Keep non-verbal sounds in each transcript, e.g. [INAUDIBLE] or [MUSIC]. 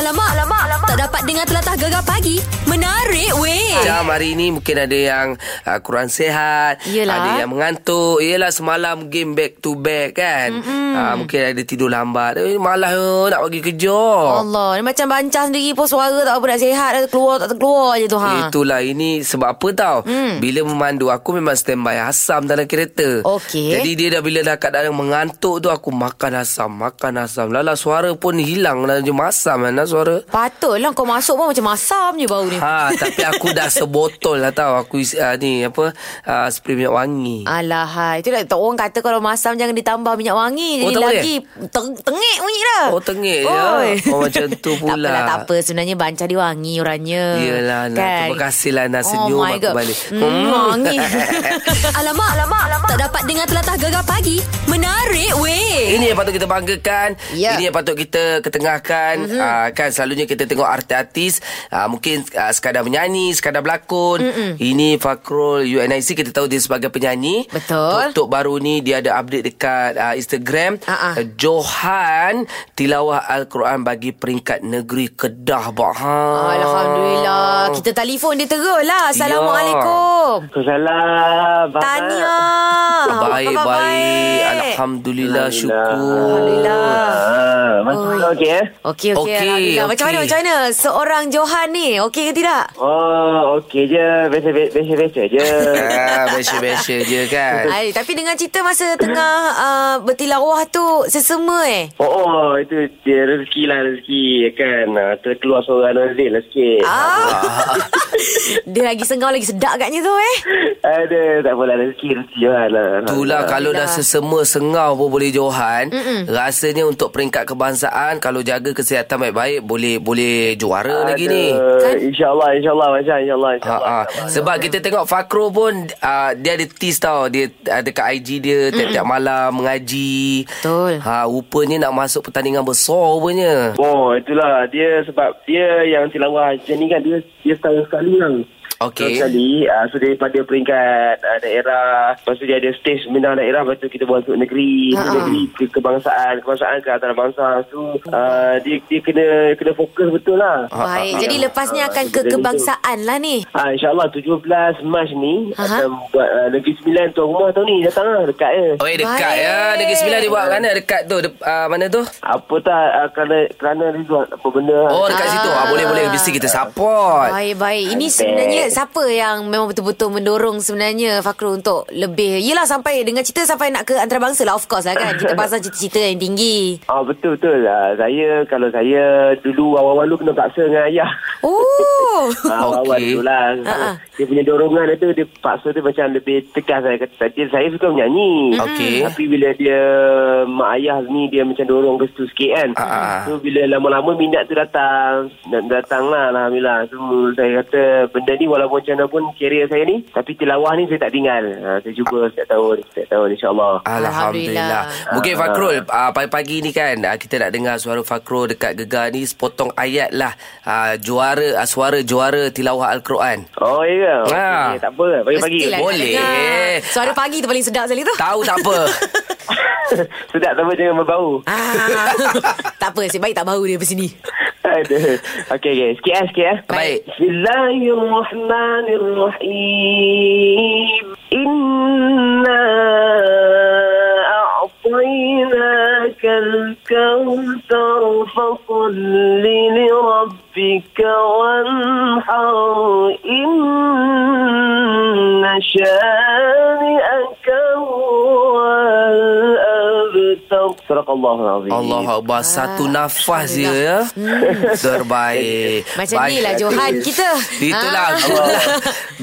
Alamak, alamak, alamak. Tak dapat dengar telatah gegar pagi. Menarik weh. Jam hari ni mungkin ada yang uh, kurang sihat, Yelah. ada yang mengantuk. Yelah semalam game back to back kan. Uh, mungkin ada tidur lambat. Eh, malah uh, nak pergi kerja. Allah, ni macam bancah sendiri pun suara tak apa nak sihat. dah Keluar tak terkeluar je tu ha. Itulah ini sebab apa tau Hmm. Bila memandu Aku memang standby asam dalam kereta Okey. Jadi dia dah bila dah keadaan mengantuk tu Aku makan asam Makan asam Lala suara pun hilang Dah macam asam kan lah suara Patutlah kau masuk pun macam masam je bau ni. Ha, tapi aku dah sebotol lah tau. Aku uh, ni apa uh, spray minyak wangi. Alah, hai. Itulah tak orang kata kalau masam jangan ditambah minyak wangi. Oh, Jadi lagi teng- tengik bunyi dah. Oh, tengik. Oi. Oh, macam tu [LAUGHS] pula. tak apalah, tak apa. Sebenarnya bancah dia wangi orangnya. Yelah, Nak. Terima kasih lah Nak senyum oh aku God. balik. Hmm, wangi. [LAUGHS] alamak, alamak, alamak. Tak dapat dengar telatah gegar pagi. Menarik weh. Ini yang patut kita banggakan Ya. Ini yang patut kita ketengahkan mm-hmm. uh, Kan selalunya kita tengok artis-artis uh, Mungkin uh, sekadar menyanyi Sekadar berlakon mm-hmm. Ini Fakrul UNIC Kita tahu dia sebagai penyanyi Betul. Tok baru ni Dia ada update dekat uh, Instagram Ah, ah. uh, Johan Tilawah Al-Quran Bagi peringkat negeri Kedah bah. ha. Alhamdulillah. Kita telefon dia terus lah. Assalamualaikum. Salam. Tanya. Baik, baik. Alhamdulillah, syukur. Alhamdulillah. Ah, macam okey eh? Okey, okey. Okey, Alhamdulillah. Macam mana, macam mana? Seorang Johan ni, okey ke tidak? Oh, okey je. Biasa-biasa je. Ah, Biasa-biasa je kan Ay, tapi dengan cerita masa tengah uh, bertilawah tu sesama eh. Oh, oh, itu dia rezeki lah rezeki kan. Ah, Terkeluar suara Nazil lah sikit. Ah. [LAUGHS] dia lagi sengau lagi sedap agaknya tu eh. Ada, tak apalah rezeki rezeki Johan lah. Itulah kalau dah sesama sengau pun boleh Johan. Mm-mm. Rasanya untuk peringkat kebangsaan kalau jaga kesihatan baik-baik boleh boleh juara lagi ni. Kan? InsyaAllah, insyaAllah Macam insyaAllah. Ha, insyaAllah. ha. Sebab kita tengok Fakro pun uh, dia ada tease tau dia ada dekat IG dia tiap-tiap malam mengaji. Betul. Ha rupanya nak masuk pertandingan besar rupanya. Oh, itulah. Dia sebab dia yang tilawah macam ni kan. Dia, dia setahun sekali kan. Okey. Setahun sekali. Uh, so, daripada peringkat uh, daerah. Lepas tu dia ada stage menang daerah. Lepas tu kita buat untuk negeri. Ha. negeri ke kebangsaan. Kebangsaan ke antarabangsa. So, uh, dia, dia kena kena fokus betul lah. Baik, ha, jadi lepas ni Ah, akan ke kebangsaan lah ni. Ah, InsyaAllah 17 Mac ni Aha. akan buat uh, Negeri Sembilan tuan rumah tahun ni datang lah dekat je. Oh, eh, dekat Baik. ya. Negeri Sembilan dia buat mana? Dekat tu. De, uh, mana tu? Apa tak uh, kerana kerana Rizwan apa benda Oh, dekat Ah. situ. Ah, boleh boleh. Mesti kita support. Baik, baik. Ini sebenarnya siapa yang memang betul-betul mendorong sebenarnya Fakru untuk lebih... Yelah sampai dengan cerita sampai nak ke antarabangsa lah of course lah kan. Kita pasal cita-cita yang tinggi. Ah betul betul. Uh, saya kalau saya dulu awal-awal dulu kena paksa dengan ayah. Oh. [LAUGHS] Ah, awal-awal Okey. dulu lah. Ha. Dia punya dorongan itu dia paksa tu macam lebih tegas saya kata. Saya, saya suka menyanyi. Okey. Tapi bila dia mak ayah ni dia macam dorong ke situ sikit kan. Ah, ah. So bila lama-lama minat tu datang. Datang lah Alhamdulillah. So saya kata benda ni walaupun macam mana pun career saya ni. Tapi tilawah ni saya tak tinggal. Ha, saya cuba setiap tahun. Setiap tahun insyaAllah. Alhamdulillah. Alhamdulillah. Mungkin Ah. Fakrul, uh, pagi-pagi ni kan uh, kita nak dengar suara Fakrul dekat Gegar ni sepotong ayat lah uh, juara uh, suara juara tilawah Al-Quran. Oh ya ke? Ha. Okey, tak apa. Pagi-pagi. Nak Boleh. dengar. Suara pagi tu paling sedap sekali tu. Tahu tak apa. [LAUGHS] Sedap tapi jangan berbau. Ah, [LAUGHS] tak apa, asyik baik tak bau dia di guys. Okay, guys. Sekian, sekian. Baik. Bismillahirrahmanirrahim. Inna أعطيناك الكوثر فصل لربك وانحر إن شانئك surat Allah Azim. Allah Akbar. Ah, Satu ah, nafas dia ya. Hmm. Terbaik. Macam lah, Baik. inilah Johan kita. Itulah. Ah. Gulak.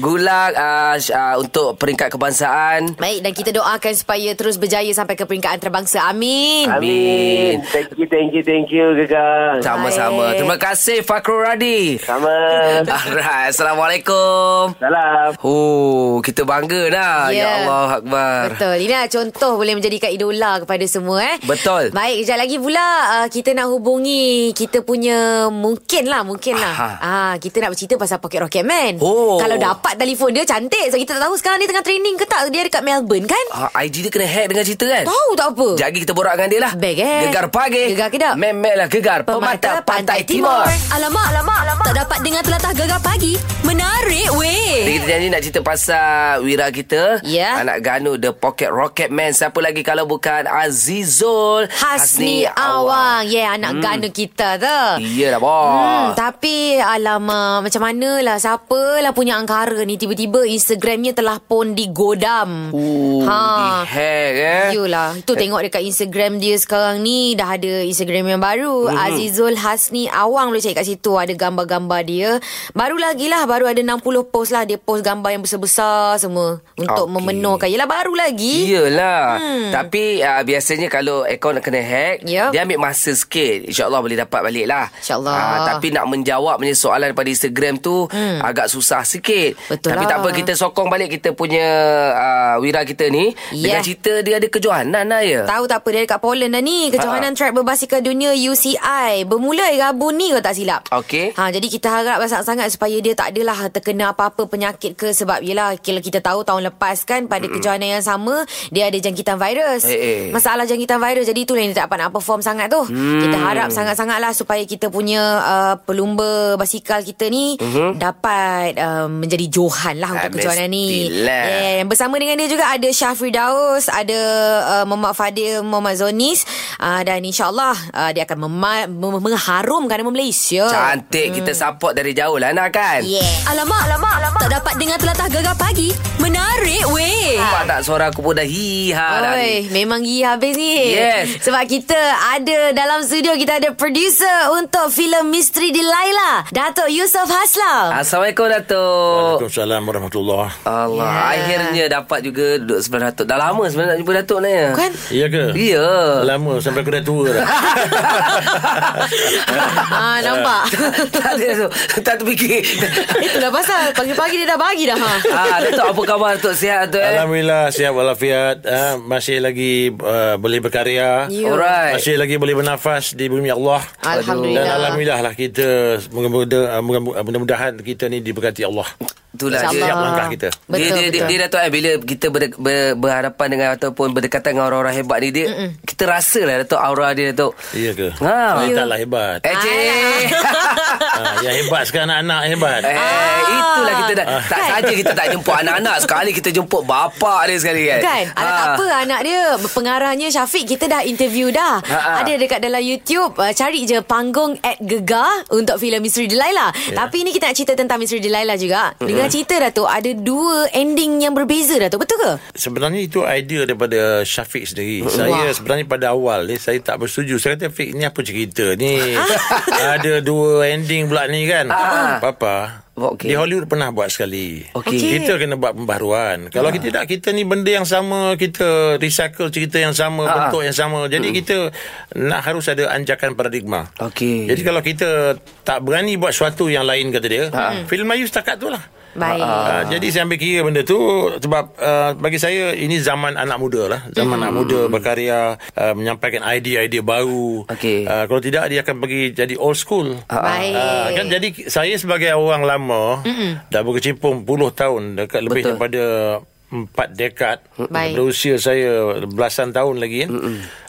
Gulak uh, uh, untuk peringkat kebangsaan. Baik. Dan kita doakan supaya terus berjaya sampai ke peringkat antarabangsa. Amin. Amin. Thank you, thank you, thank you. Gagal. Sama-sama. Terima kasih Fakrul Radi. Sama. [LAUGHS] Alright. Assalamualaikum. Salam. Oh, kita bangga dah. Yeah. Ya, ya. Allah Akbar. Betul. Inilah contoh boleh menjadikan idola kepada semua. Eh. Betul. Betul. Baik, kejap lagi pula uh, kita nak hubungi kita punya mungkin lah, mungkin lah. Ah, kita nak bercerita pasal Pocket Rocket Man. Oh. Kalau dapat telefon dia cantik. So kita tak tahu sekarang dia tengah training ke tak. Dia dekat Melbourne kan? Ah, IG dia kena hack dengan cerita kan? Tahu tak apa. Lagi kita borak dengan dia lah. Baik, eh. Gegar pagi. Gegar kedap. Memelah gegar. Pemata, Pantai, Timur. Alamak, alamak, alamak. Tak dapat dengar telatah gegar pagi. Menarik Jadi weh. kita janji nak cerita pasal Wira kita Ya. Anak Ganu The Pocket Rocket Man Siapa lagi kalau bukan Azizul Hasni Awang. Yeah, anak hmm. gana kita tu. Iyalah bos Hmm, tapi alamak macam mana lah siapalah punya angkara ni tiba-tiba Instagramnya telah pun digodam. Uh, Ha. Dihack eh Yolah Itu tengok dekat Instagram dia sekarang ni Dah ada Instagram yang baru mm-hmm. Azizul Hasni Awang Boleh cari kat situ Ada gambar-gambar dia Baru lagi lah Baru ada 60 post lah Dia post gambar yang besar-besar Semua Untuk Okey. memenuhkan Yelah baru lagi Iyalah hmm. Tapi uh, biasanya kalau akaun nak kena hack Ya. Dia ambil masa sikit InsyaAllah boleh dapat balik lah InsyaAllah. Ah, Tapi nak menjawab punya soalan daripada Instagram tu hmm. Agak susah sikit Betul Tapi lah. tak apa Kita sokong balik kita punya uh, Wira kita ni Ya. Dengan cerita dia ada kejohanan lah ya Tahu tak apa Dia dekat Poland dah ni Kejohanan track berbasikal dunia UCI Bermula Rabu ni Kalau tak silap Okey. ha, Jadi kita harap sangat-sangat Supaya dia tak adalah Terkena apa-apa penyakit ke Sebab yelah Kalau kita tahu tahun lepas kan Pada mm kejohanan yang sama Dia ada jangkitan virus. Eh, eh. Masalah jangkitan virus Jadi itulah yang dia tak dapat nak perform sangat tu. Hmm. Kita harap sangat-sangat lah Supaya kita punya uh, Pelumba basikal kita ni Mhm. Dapat uh, Menjadi johan lah Ah, Untuk kejohanan ni yeah. Dan bersama dengan dia juga Ada Syafri Daus Ada uh, Muhammad Fadil Muhammad Zonis uh, Dan insyaAllah uh, Dia akan mema- mem- mengharumkan nama Malaysia Cantik Kita support dari jauh lah nak kan? Yeah Alamak, alamak, alamak. Tak dapat dengar telatah gegar pagi. Menarik weh. Nampak tak suara aku pun dah hiha dah ni Oi, memang gila habis ni. Yes. Sebab kita ada dalam studio kita ada producer untuk filem Misteri Delilah, Datuk Yusof Haslam. Assalamualaikum Datuk Waalaikumsalam warahmatullahi Allah Ya. Akhirnya dapat juga duduk sebelah Datuk Dah lama sebenarnya nak jumpa Datuk ni ya Kan? Iya ke? Ya Lama sampai aku dah tua dah. [LAUGHS] ah, nampak. [LAUGHS] Tak ada Datuk Tak terfikir [LAUGHS] Itulah pasal pagi-pagi dia dah bagi dah ha. Ah, Datuk apa khabar Datuk sihat Datuk eh Alhamdulillah sihat walafiat. Ah, masih lagi uh, boleh berkarya. Ya. Alright Masih lagi boleh bernafas di bumi Allah. Alhamdulillah. Dan alhamdulillah lah kita mudah-mudahan mudah-mudahan kita ni diberkati Allah. Itulah InsyaAllah. dia Siap langkah kita. Betul, dia, dia, betul. dia, dia Datuk eh Bila kita ber, ber, berhadapan dengan Ataupun berdekatan dengan orang-orang hebat ni dia, Kita rasa lah Datuk Aura dia Datuk Iya ke? Ha. Saya taklah hebat. Eh cik Ah, yang hebat sekarang anak-anak hebat. Eh, itulah kita dah Ah. Tak saja kita tak jemput anak-anak Sekali kita jemput bapak dia sekali kan Kan Alah tak apa Anak dia Pengarahnya Syafiq Kita dah interview dah Ha, ha. Ada dekat dalam YouTube uh, Cari je panggung At Gegar Untuk filem Misteri Delilah Ya. Tapi ni kita nak cerita Tentang Misteri Delilah juga Dengan cerita Datuk Ada dua ending Yang berbeza Datuk Betul ke? Sebenarnya itu idea daripada Syafiq sendiri. Saya sebenarnya pada awal ni saya tak bersetuju. Saya kata Fik ni apa cerita ni? [LAUGHS] Ada dua ending pula ni kan. Ah. Papa. Okey. Di Hollywood pernah buat sekali. Okey. Okey. Kita kena buat pembaharuan. Kalau kita tak kita ni benda yang sama, kita recycle cerita yang sama, Ah. bentuk yang sama. Jadi kita nak harus ada anjakan paradigma. Okey. Jadi kalau kita tak berani buat sesuatu yang lain kata dia, filem Melayu setakat tu lah. Baik Uh, jadi saya ambil kira benda tu sebab uh, bagi saya ini zaman anak muda lah. Zaman anak muda berkarya, uh, menyampaikan idea-idea baru. Okey. Uh, kalau tidak dia akan pergi jadi old school. Baik Ah, kan jadi saya sebagai orang lama dah berkecimpung puluh tahun dekat lebih Betul. daripada empat dekad Baik. berusia saya belasan tahun lagi kan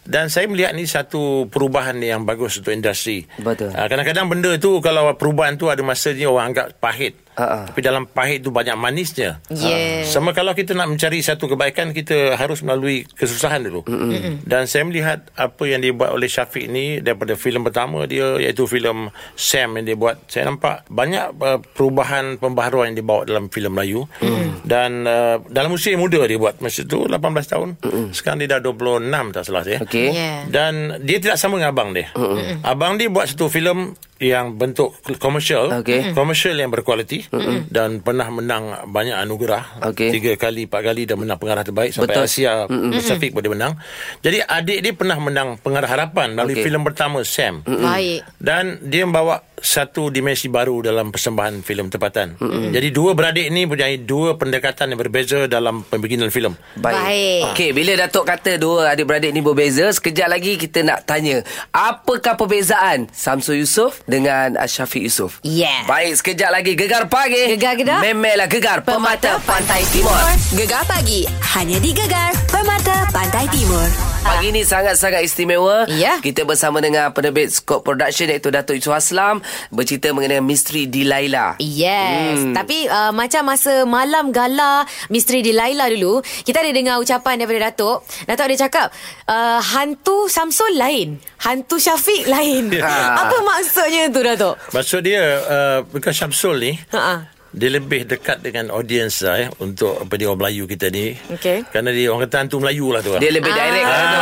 dan saya melihat ni satu perubahan yang bagus untuk industri Betul. Ah, kadang-kadang benda tu kalau perubahan tu ada masa ni orang anggap pahit Ah, ah. tapi dalam pahit tu banyak manisnya Yeah. sama kalau kita nak mencari satu kebaikan kita harus melalui kesusahan dulu mm-hmm. dan saya melihat apa yang dibuat oleh Syafiq ni daripada filem pertama dia iaitu filem Sam yang dia buat saya nampak banyak uh, perubahan pembaharuan yang dibawa dalam filem Melayu mm. dan uh, dalam usia muda dia buat masa tu 18 tahun mm. sekarang dia dah 26 tak salah saya Okey Yeah. dan dia tidak sama dengan abang dia. Mm-hmm. Abang dia buat satu filem yang bentuk komersial, Okey. komersial yang berkualiti mm-hmm. dan pernah menang banyak anugerah. Okey. Tiga kali, empat kali dan menang pengarah terbaik sampai Betul. Asia mm-hmm. Pasifik dia menang. Jadi adik dia pernah menang pengarah harapan melalui Okey. filem pertama Sam. Baik Dan dia membawa satu dimensi baru dalam persembahan filem tempatan. Mm-hmm. Jadi dua beradik ni mempunyai dua pendekatan yang berbeza dalam pembikinan filem. Baik. Okey, bila Datuk kata dua adik-beradik ni berbeza, sekejap lagi kita nak tanya, apakah perbezaan Samsul Yusof dengan Syafiq Yusof? Yeah. Baik, sekejap lagi Gegar Pagi. Gegar Kedah. Memelah Gegar Pemata Pantai Timur. Gegar pagi hanya di Gegar Permata Pantai Timur. Pagi ni sangat-sangat istimewa. Ya. Kita bersama dengan penerbit Scope Production iaitu Datuk Yusof Aslam bercerita mengenai misteri Dilaila. Yes hmm. Tapi uh, Macam masa Malam gala Misteri di Laila dulu Kita ada dengar ucapan Daripada Datuk Datuk ada cakap uh, Hantu Samsul lain Hantu Syafiq lain [LAUGHS] Ha. Apa maksudnya tu Datuk? Maksud dia uh, bukan Syamsul ni Ha-ha. Dia lebih dekat dengan audience lah eh untuk apa dia orang Melayu kita ni. Okey. Kerana dia orang kata hantu Melayu lah tu. Dia lebih direct lah tu.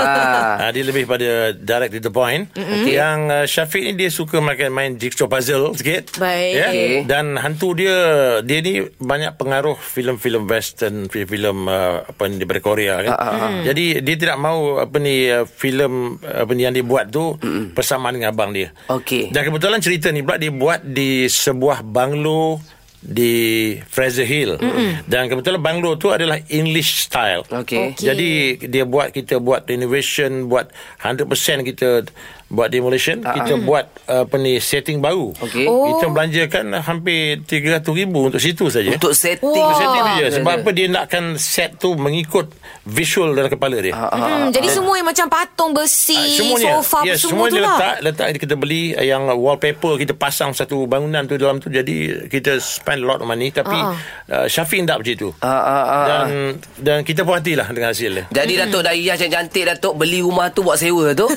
Ah. Ah, dia lebih pada direct to the point. Mm-hmm. Yang uh, Syafiq ni dia suka main main jigsaw puzzle sikit. Baik. Ya? Okey. Dan hantu dia dia ni banyak pengaruh filem-filem western, filem-filem uh, apa ni daripada Korea kan. Ah, Jadi dia tidak mau apa ni uh, filem apa ni yang dia buat tu mm-hmm. persamaan dengan abang dia. Okey. Dan kebetulan cerita ni pula dia buat di sebuah banglo di Fraser Hill. Mm-hmm. Dan kebetulan banglo tu adalah English style. Okey. Okey. Jadi dia buat kita buat renovation, buat 100% kita buat demolition, uh-huh. kita buat uh, apa ni setting baru. Okey. Oh. Kita belanjakan hampir 300,000 untuk situ saja. Untuk setting. Wah. Untuk setting saja sebab apa dia nakkan set tu mengikut visual dalam kepala dia. Hmm, jadi semua yang macam patung besi, Ah, semuanya sofa yes, semua, semua tu dia lah. letak letak kita beli uh, yang wallpaper kita pasang satu bangunan tu dalam tu jadi kita spend a lot of money tapi Ah. uh, Syafiq tak macam itu Ah, ah, ah, dan dan kita puas hatilah dengan hasil dia Jadi Datuk dah hias cantik-cantik Datuk beli rumah tu buat sewa tu.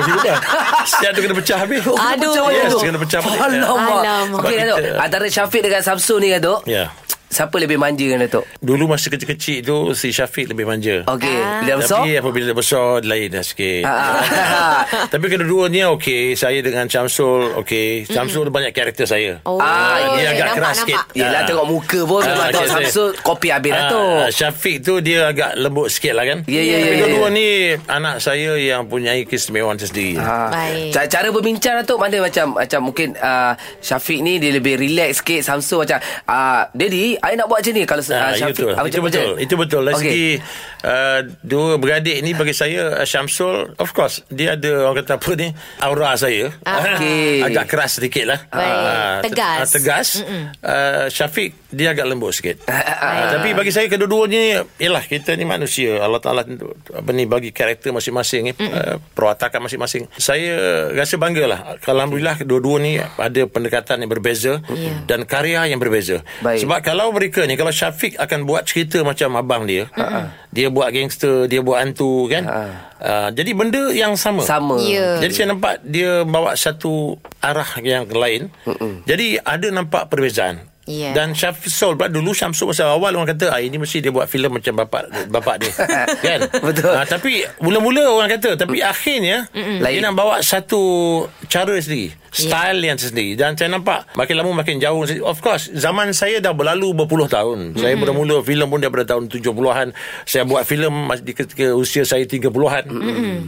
Begitu dah Siap tu kena pecah habis. Aduh. Yes kena pecah balik Alamak. Alamak. Okey Sebab Datuk, kita- antara Syafiq dengan Samsul ni Datuk, Ya siapa lebih manja dengan Datuk? Dulu masa kecil-kecil tu Si Syafiq lebih manja Okey, Ah. bila besar? Tapi apabila dia besar Lain dah sikit Ah, ah. [LAUGHS] Tapi kedua-duanya okey Saya dengan Syamsul Okey Syamsul banyak karakter saya Oh, Ah, dia agak nampak, keras nampak. sikit. Yelah Ah. tengok muka pun Ah, Memang tahu okey, saya- Samsul kopi habis Ah, Datuk. Syafiq tu dia agak lembut sikit lah kan Ya, ya, Tapi ya, kedua ya. ni Anak saya yang punyai keistimewaan tersendiri. Baik. Cara, cara berbincang Datuk mana macam macam mungkin uh, Syafiq ni dia lebih relax sikit Samsul macam uh, Daddy I nak buat macam ni kalau Ah, Syafiq itu, ah, itu macam- betul. macam- Itu betul. Dari Okey. segi uh, dua beradik ni bagi saya uh, Syamsul of course dia ada orang kata apa ni aura saya. Ah. Okey. [LAUGHS] agak keras sedikit lah. Baik. Ah, te- Tegas. ah, tegas. Uh, Syafiq dia agak lembut sikit. [LAUGHS] Ah, tapi bagi saya kedua-duanya ialah kita ni manusia. Allah Taala apa ni bagi karakter masing-masing ni uh, perwatakan masing-masing. Saya rasa banggalah. Alhamdulillah kedua-dua ni ada pendekatan yang berbeza Ya. dan karya yang berbeza. Baik. Sebab kalau mereka ni kalau Syafiq akan buat cerita macam abang dia, dia buat gangster, dia buat hantu kan. Uh, jadi benda yang sama. Sama. Ya. Jadi saya nampak dia bawa satu arah yang lain. Jadi ada nampak perbezaan. Ya. Dan Syamsul pula dulu Syamsul masa awal orang kata ah, ini mesti dia buat filem macam bapak bapak dia. [LAUGHS] kan? Betul. Ah, tapi mula-mula orang kata tapi akhirnya dia Lain. nak bawa satu cara sendiri, style yang sendiri dan saya nampak makin lama makin jauh. Of course, zaman saya dah berlalu berpuluh tahun. Saya mula-mula filem pun daripada tahun 70-an. Saya buat filem di ketika usia saya 30-an.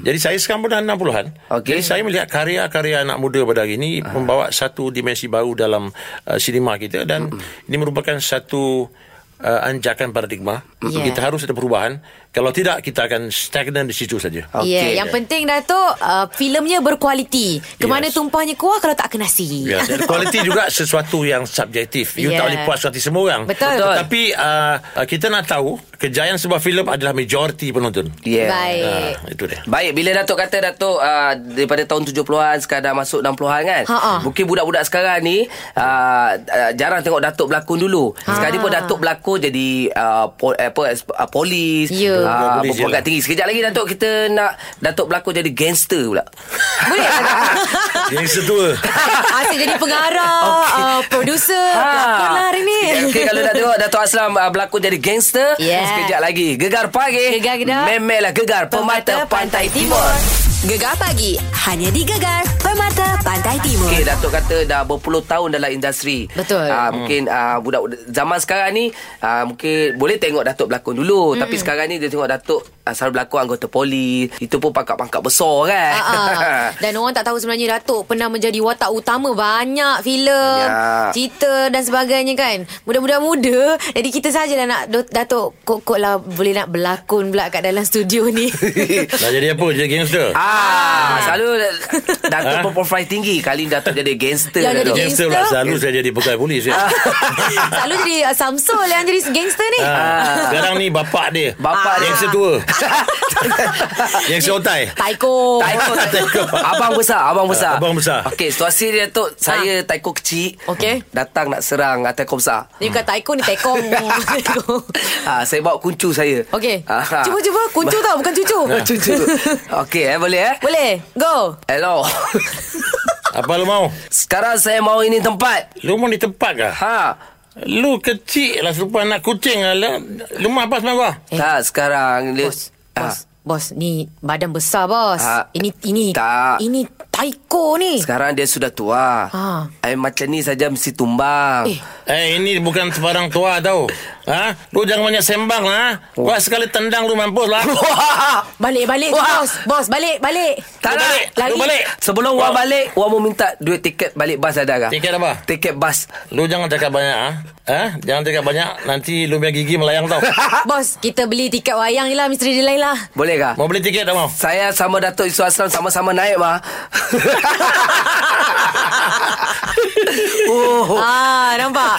Jadi saya sekarang pun dah 60-an. Okey. Jadi saya melihat karya-karya anak muda pada hari ini membawa satu dimensi baru dalam uh, sinema kita dan ini merupakan satu uh, anjakan paradigma. Ya. Kita harus ada perubahan. Kalau tidak kita akan stagnan di situ saja. Ya, yeah, yang penting Datuk, uh, filmnya berkualiti. Kemana Yes. tumpahnya kuah kalau tak kena nasi. Ya, dan [LAUGHS] kualiti juga sesuatu yang subjektif. You Yeah. tak boleh puas hati semua orang. Betul. Betul. Tapi uh, uh, kita nak tahu kejayaan sebuah filem adalah majoriti penonton. Yeah. Baik. Uh, itu dia. Baik, bila Datuk kata Datuk uh, daripada tahun 70-an sekarang dah masuk 60-an kan. Ha-ha. Mungkin budak-budak sekarang ni uh, uh, jarang tengok Datuk berlakon dulu. Ha. Sekarang ni pun Datuk berlakon jadi uh, pol, apa uh, polis, Ya. uh, berpangkat yelah. tinggi. Sekejap lagi Datuk kita nak Datuk berlakon jadi gangster pula. Boleh tak? [LAUGHS] Yang setua. [LAUGHS] Asyik jadi pengarah, [LAUGHS] Okey. uh, producer, Ha. pelakon lah hari ni. Okey kalau nak tengok Datuk Aslam uh, berlakon jadi gangster, Yeah. sekejap lagi Gegar Pagi. Gegar. Memelah Gegar Pemata Pantai Timur. Gegar pagi hanya di Gegar Permata Pantai Timur. Okey, Datuk kata dah berpuluh tahun dalam industri. Betul. Uh, mungkin uh, budak zaman sekarang ni uh, mungkin boleh tengok Datuk berlakon dulu, hmm. tapi sekarang ni dia tengok Datuk selalu berlakon anggota polis. Itu pun pangkat-pangkat besar kan. Ah, ah. [LAUGHS] Dan orang tak tahu sebenarnya Datuk pernah menjadi watak utama banyak filem, cerita dan sebagainya kan. Budak-budak muda. Jadi kita sajalah nak Datuk kok-kok lah boleh nak berlakon pula kat dalam studio ni. [LAUGHS] Nak jadi apa? Jadi gangster? Ah, selalu Datuk pun profil tinggi. Kali ni Datuk jadi gangster. Yang jadi. Gangster pula. Selalu saya jadi pegawai polis. Ya. [LAUGHS] Selalu jadi uh, Samsul yang jadi gangster ni. Ah, sekarang ni bapak dia. Bapak dia. Gangster tua. [LAUGHS] Gangster otai. Taiko. [LAUGHS] Taiko, taiko. Abang besar, abang besar. Ah, abang besar. Okey, situasi dia tu saya taiko kecil. Okey. Datang nak serang ah, taiko besar. Ni bukan taiko ni tekong. [LAUGHS] Ah, saya bawa kuncu saya. Okey. Ah, Cuba cuba kuncu tau bukan cucu. Cucu. Okey, eh boleh eh? Boleh. Go. Hello. Apa lu mau? Sekarang saya mau ini tempat. Lu mau di tempat kah? Ha. Lu kecil lah serupa anak kucing lah. Lu mau apa sebenarnya? Eh. Tak sekarang dia Bos. Bos. Bos ni badan besar bos. Ah, ini ini tak. ini taiko ni. Sekarang dia sudah tua. Ha. Eh, macam ni saja mesti tumbang. Eh. Eh ini bukan sebarang tua tau. Ha? Lu jangan banyak sembang lah. Oh. Gua sekali tendang lu mampus lah. [LAUGHS] Balik balik Wah. bos. Bos balik balik. Tak Lu nak. balik. Lari. Lu balik. Sebelum Wah balik, Wah mau minta duit tiket balik bas ada kah? Tiket apa? Tiket bas. Lu jangan cakap banyak ah. Ha? Jangan cakap banyak nanti lu punya gigi melayang tau. [LAUGHS] Bos, kita beli tiket wayang je lah Misteri dia lain lah Boleh kah? mau beli tiket tak mau? Saya sama Datuk Isu Aslam sama-sama naik mah. [LAUGHS] oh. Ah, nampak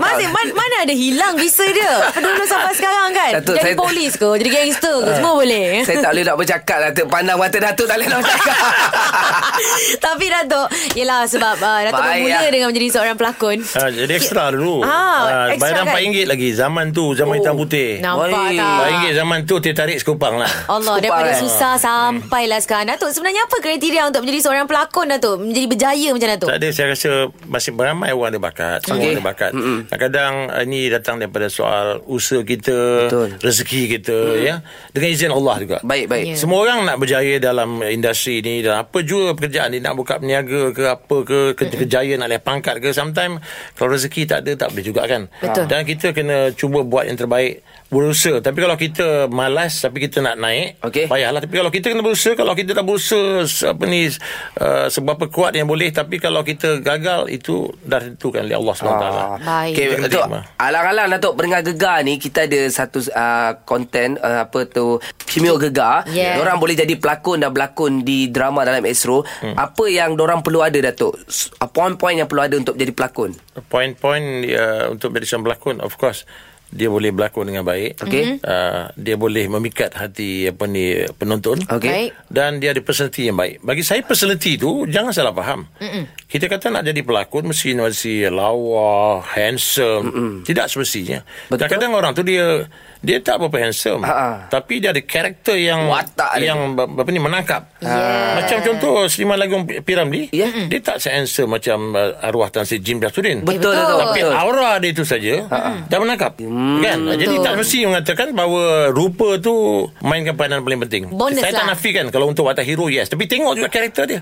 Masih man, Mana ada hilang visa dia? Dulu sampai sekarang kan Datuk, Jadi saya- polis ke Jadi gangster ke Semua boleh Saya tak boleh nak bercakap Datuk Pandang mata Datuk tak boleh nak bercakap [LAUGHS] Tapi Datuk Yelah sebab uh, Datuk Baik, bermula ya. dengan menjadi seorang pelakon Ha, jadi ekstra dulu. Ah, Ah, ekstra bayar kan? RM4 lagi zaman tu, zaman hitam putih. Nampak Baik. tak RM4 zaman tu dia tarik sekupang lah. Allah Skupang, daripada eh? susah sampailah sekarang Datuk sebenarnya apa kriteria untuk menjadi seorang pelakon Datuk Menjadi berjaya macam Datuk Tak ada saya rasa masih beramai orang ada bakat. Semua Okey. ada bakat. Kadang-kadang uh, ini datang daripada soal usaha kita, Betul. Rezeki kita ya. Dengan izin Allah juga. Baik baik Ya. Semua orang nak berjaya dalam industri ni dan apa juga pekerjaan dia nak buka peniaga ke apa ke ke- kejayaan nak naik pangkat ke sometimes kalau rezeki tak ada tak boleh juga kan Betul. dan kita kena cuba buat yang terbaik berusaha tapi kalau kita malas tapi kita nak naik Okey. payahlah tapi kalau kita kena berusaha kalau kita dah berusaha apa ni uh, seberapa kuat yang boleh tapi kalau kita gagal itu dah tentukan oleh Allah SWT Baik. Okay, Kita Datuk, alang-alang Datuk pendengar gegar ni kita ada satu uh, konten uh, apa tu Kimio Gegar. Yeah. Orang boleh jadi pelakon dan berlakon di drama dalam Astro. Hmm. Apa yang orang perlu ada Datuk? Uh, Poin-poin yang perlu ada untuk jadi pelakon. poin-poin uh, untuk menjadi seorang pelakon of course dia boleh berlakon dengan baik Okey. uh, dia boleh memikat hati apa ni penonton Okey. Baik. dan dia ada personality yang baik. Bagi saya personality tu jangan salah faham. Mm-mm. Kita kata nak jadi pelakon mesti mesti lawa, handsome. Mm-mm. Tidak semestinya. Betul. Kadang-kadang orang tu dia dia tak berapa handsome. Ha-ha. Tapi dia ada karakter yang Watak dia yang ba- apa ni menangkap. Yeah. Macam contoh Seliman Lagung Piramli, Ya. dia tak se-handsome macam uh, arwah Tan Sri Jim Jasudin. Betul, betul. Datuk. Tapi Betul. aura dia itu saja dah menangkap. Kan? Jadi Betul. tak mesti mengatakan bahawa rupa tu mainkan peranan paling penting. Bonus Saya tak lah. nafikan kalau untuk watak hero yes, tapi tengok juga karakter dia.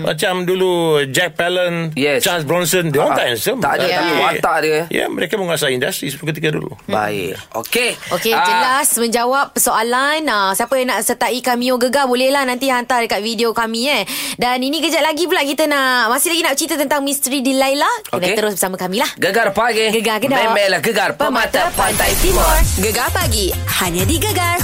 Macam dulu Jack Palance, Yes. Charles Bronson, dia orang Ah, tak handsome. tak ada, tapi watak dia. Ya, mereka menguasai industri seperti ketika dulu. Baik. Okey. Okey, Ah, jelas menjawab soalan. Uh, siapa yang nak sertai Cameo Gegar bolehlah nanti hantar dekat video kami eh. Dan ini kejap lagi pula kita nak masih lagi nak cerita tentang misteri di Laila. Kena Okey. terus bersama kami lah. Gegar pagi. Gegar Kedah. Memelah gegar pemata pantai timur. Gegar pagi Hanya di Gegar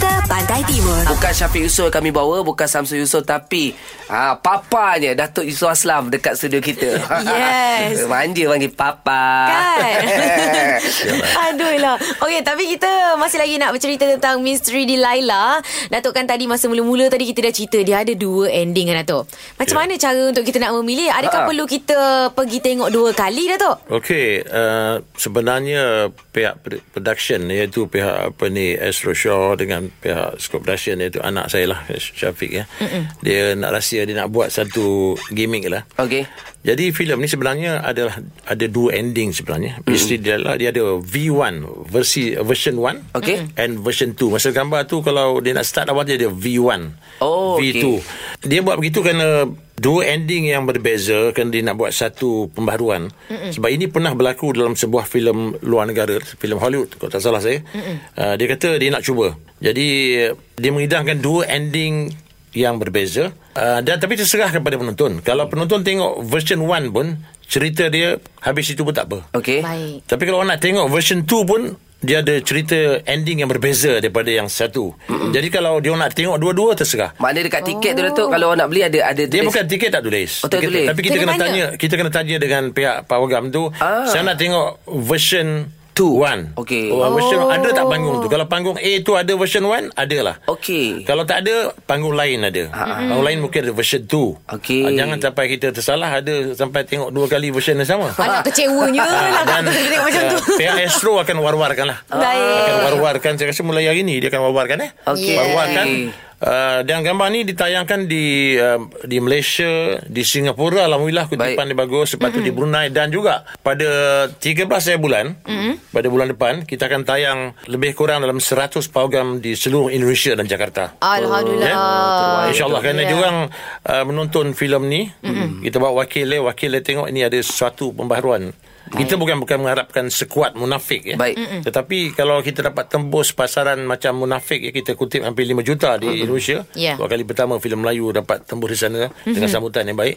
Permata Pantai Timur. Bukan Syafiq Yusof kami bawa Bukan Samsul Yusof Tapi ha, Papanya Datuk Yusof Aslam Dekat studio kita. Yes. [LAUGHS] Manja panggil Papa. Kan? [LAUGHS] Aduh lah. Okey tapi kita Masih lagi nak bercerita Tentang misteri di Laila Datuk kan tadi Masa mula-mula tadi Kita dah cerita Dia ada dua ending kan Datuk? Macam Ya. mana cara Untuk kita nak memilih? Adakah Ha. perlu kita Pergi tengok dua kali Datuk? Okey, uh, sebenarnya pihak produ- production iaitu pihak apa ni Astro Shaw dengan pihak Scope Production iaitu anak saya lah Syafiq ya. Mm-mm. Dia nak rahsia dia nak buat satu gimmick lah. Okey Jadi filem ni sebenarnya adalah ada dua ending sebenarnya. Mesti dia adalah dia ada V1 versi version 1 Okey. and version 2. Masa gambar tu kalau dia nak start awal dia ada V1. Oh, V2. okey. Dia buat begitu kerana dua ending yang berbeza kan dia nak buat satu pembaharuan. Mm-mm. sebab ini pernah berlaku dalam sebuah filem luar negara filem Hollywood kalau tak salah saya. Uh, dia kata dia nak cuba. Jadi dia mengidangkan dua ending yang berbeza. Uh, dan tapi terserah kepada penonton. Kalau penonton tengok version 1 pun cerita dia habis itu pun tak apa. Okey. Baik. tapi kalau nak tengok version 2 pun dia ada cerita ending yang berbeza daripada yang satu. Mm-hmm. Jadi kalau dia nak tengok dua-dua terserah. Maknanya dekat tiket tu Datuk kalau nak beli ada ada Dia tulis. bukan tiket tak tulis. Oh, tak Tiket- tulis. Tapi kita Kena kena, tanya. tanya. kita kena tanya dengan pihak pawagam tu. Ah. Saya nak tengok version Two. 1. Okey. Oh, version ada tak panggung tu? Kalau panggung A tu ada version 1, ada lah. Okey. Kalau tak ada, panggung lain ada. Panggung lain mungkin ada version 2. Okey. Ah, jangan sampai kita tersalah ada sampai tengok dua kali version yang sama. Anak kecewanya lah Dan tengok macam tu. uh, pihak Astro akan war-warkan lah. Baik. Akan war-warkan. Saya rasa mulai hari ni dia akan war-warkan eh. Okey. War-warkan. Uh, dan gambar ni ditayangkan di uh, di Malaysia, di Singapura alhamdulillah kutipan dia bagus, lepas tu di Brunei dan juga pada 13 hari bulan mm-hmm. pada bulan depan kita akan tayang lebih kurang dalam 100 program di seluruh Indonesia dan Jakarta. Alhamdulillah. Ya? InsyaAllah kerana yeah. diorang uh, menonton filem ni mm-hmm. Kita bawa wakil dia Wakil dia tengok ini ada suatu pembaharuan kita bukan bukan mengharapkan sekuat munafik ya. Baik. Mm-mm. Tetapi kalau kita dapat tembus pasaran macam munafik ya kita kutip hampir 5 juta di mm-hmm. Indonesia. Ya. Dua kali pertama filem Melayu dapat tembus di sana mm-hmm. dengan sambutan yang baik.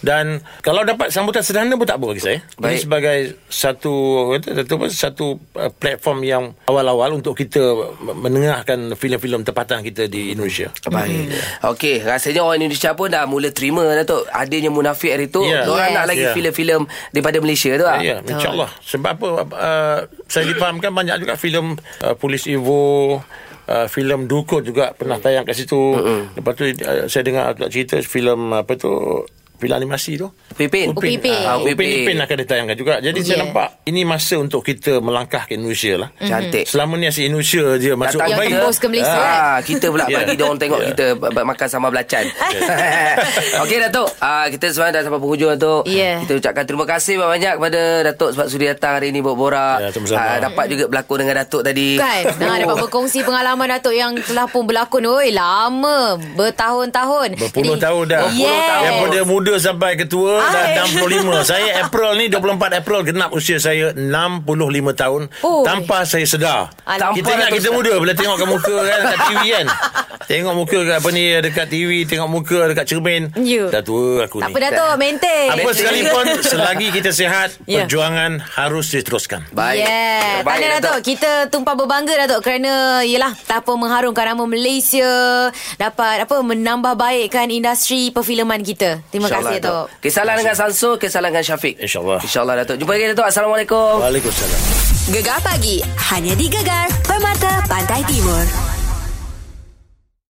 Dan kalau dapat sambutan sederhana pun tak apa bagi saya. Ini Baik. sebagai satu satu satu uh, platform yang awal-awal untuk kita menengahkan filem-filem tempatan kita di Indonesia. Baik. Okey, rasanya orang Indonesia pun dah mula terima Datuk adanya munafik hari tu. Ya. Diorang Yes. nak lagi Ya. filem-filem daripada Malaysia tu ah. Ya, insyaAllah. Sebab apa, uh, saya dipahamkan banyak juga filem uh, Polis Evo, uh, filem Dukut juga pernah tayang kat situ. Uh-uh. Lepas tu uh, saya dengar agak cerita filem apa tu, filem animasi tu. Upipin. Upin Ipin. Ah, Upin Upipin. Ipin akan ditayangkan juga. Jadi Yeah. saya nampak ini masa untuk kita melangkah ke Indonesia lah. Cantik. Selama ni asyik Indonesia je masuk Datang Yang baik. tembus ke Malaysia, Ah, kita pula Ya. bagi dia orang tengok Ya. kita makan sama belacan. [LAUGHS] [LAUGHS] Okey Datuk, ah kita sebenarnya dah sampai penghujung Datuk. Ya. Kita ucapkan terima kasih banyak kepada Datuk sebab sudi datang hari ini buat borak. Ya, sama-sama. Ah, dapat juga berlakon dengan Datuk tadi. Kan ha, Dapat berkongsi pengalaman Datuk Yang telah pun berlakon Oi lama Bertahun-tahun Berpuluh Jadi- tahun dah Yes. Daripada muda sampai ketua Dah Ay. 65 [LAUGHS] Saya April ni 24 April Genap usia saya 65 tahun Oi. Tanpa saya sedar Alhamdulillah. Kita ingat kita muda Bila tengok ke muka kan Kat TV kan [LAUGHS] Tengok muka kat apa ni Dekat TV Tengok muka dekat cermin Ya. Dah tua aku Tak ni apa Datuk Maintain Apa sekalipun [LAUGHS] Selagi kita sihat Ya. Perjuangan harus diteruskan Baik. Yeah. Baik, Pandai Datuk. Kita tumpah berbangga Datuk kerana yalah tanpa mengharumkan nama Malaysia dapat apa menambah baikkan industri perfilman kita. Terima InsyaAllah, kasih Datuk. Kisah dengan Samsul, kisah dengan Syafiq. InsyaAllah. InsyaAllah Datuk. Jumpa lagi Datuk. Assalamualaikum. Waalaikumsalam Gegar pagi Hanya di Gegar Permata Pantai Timur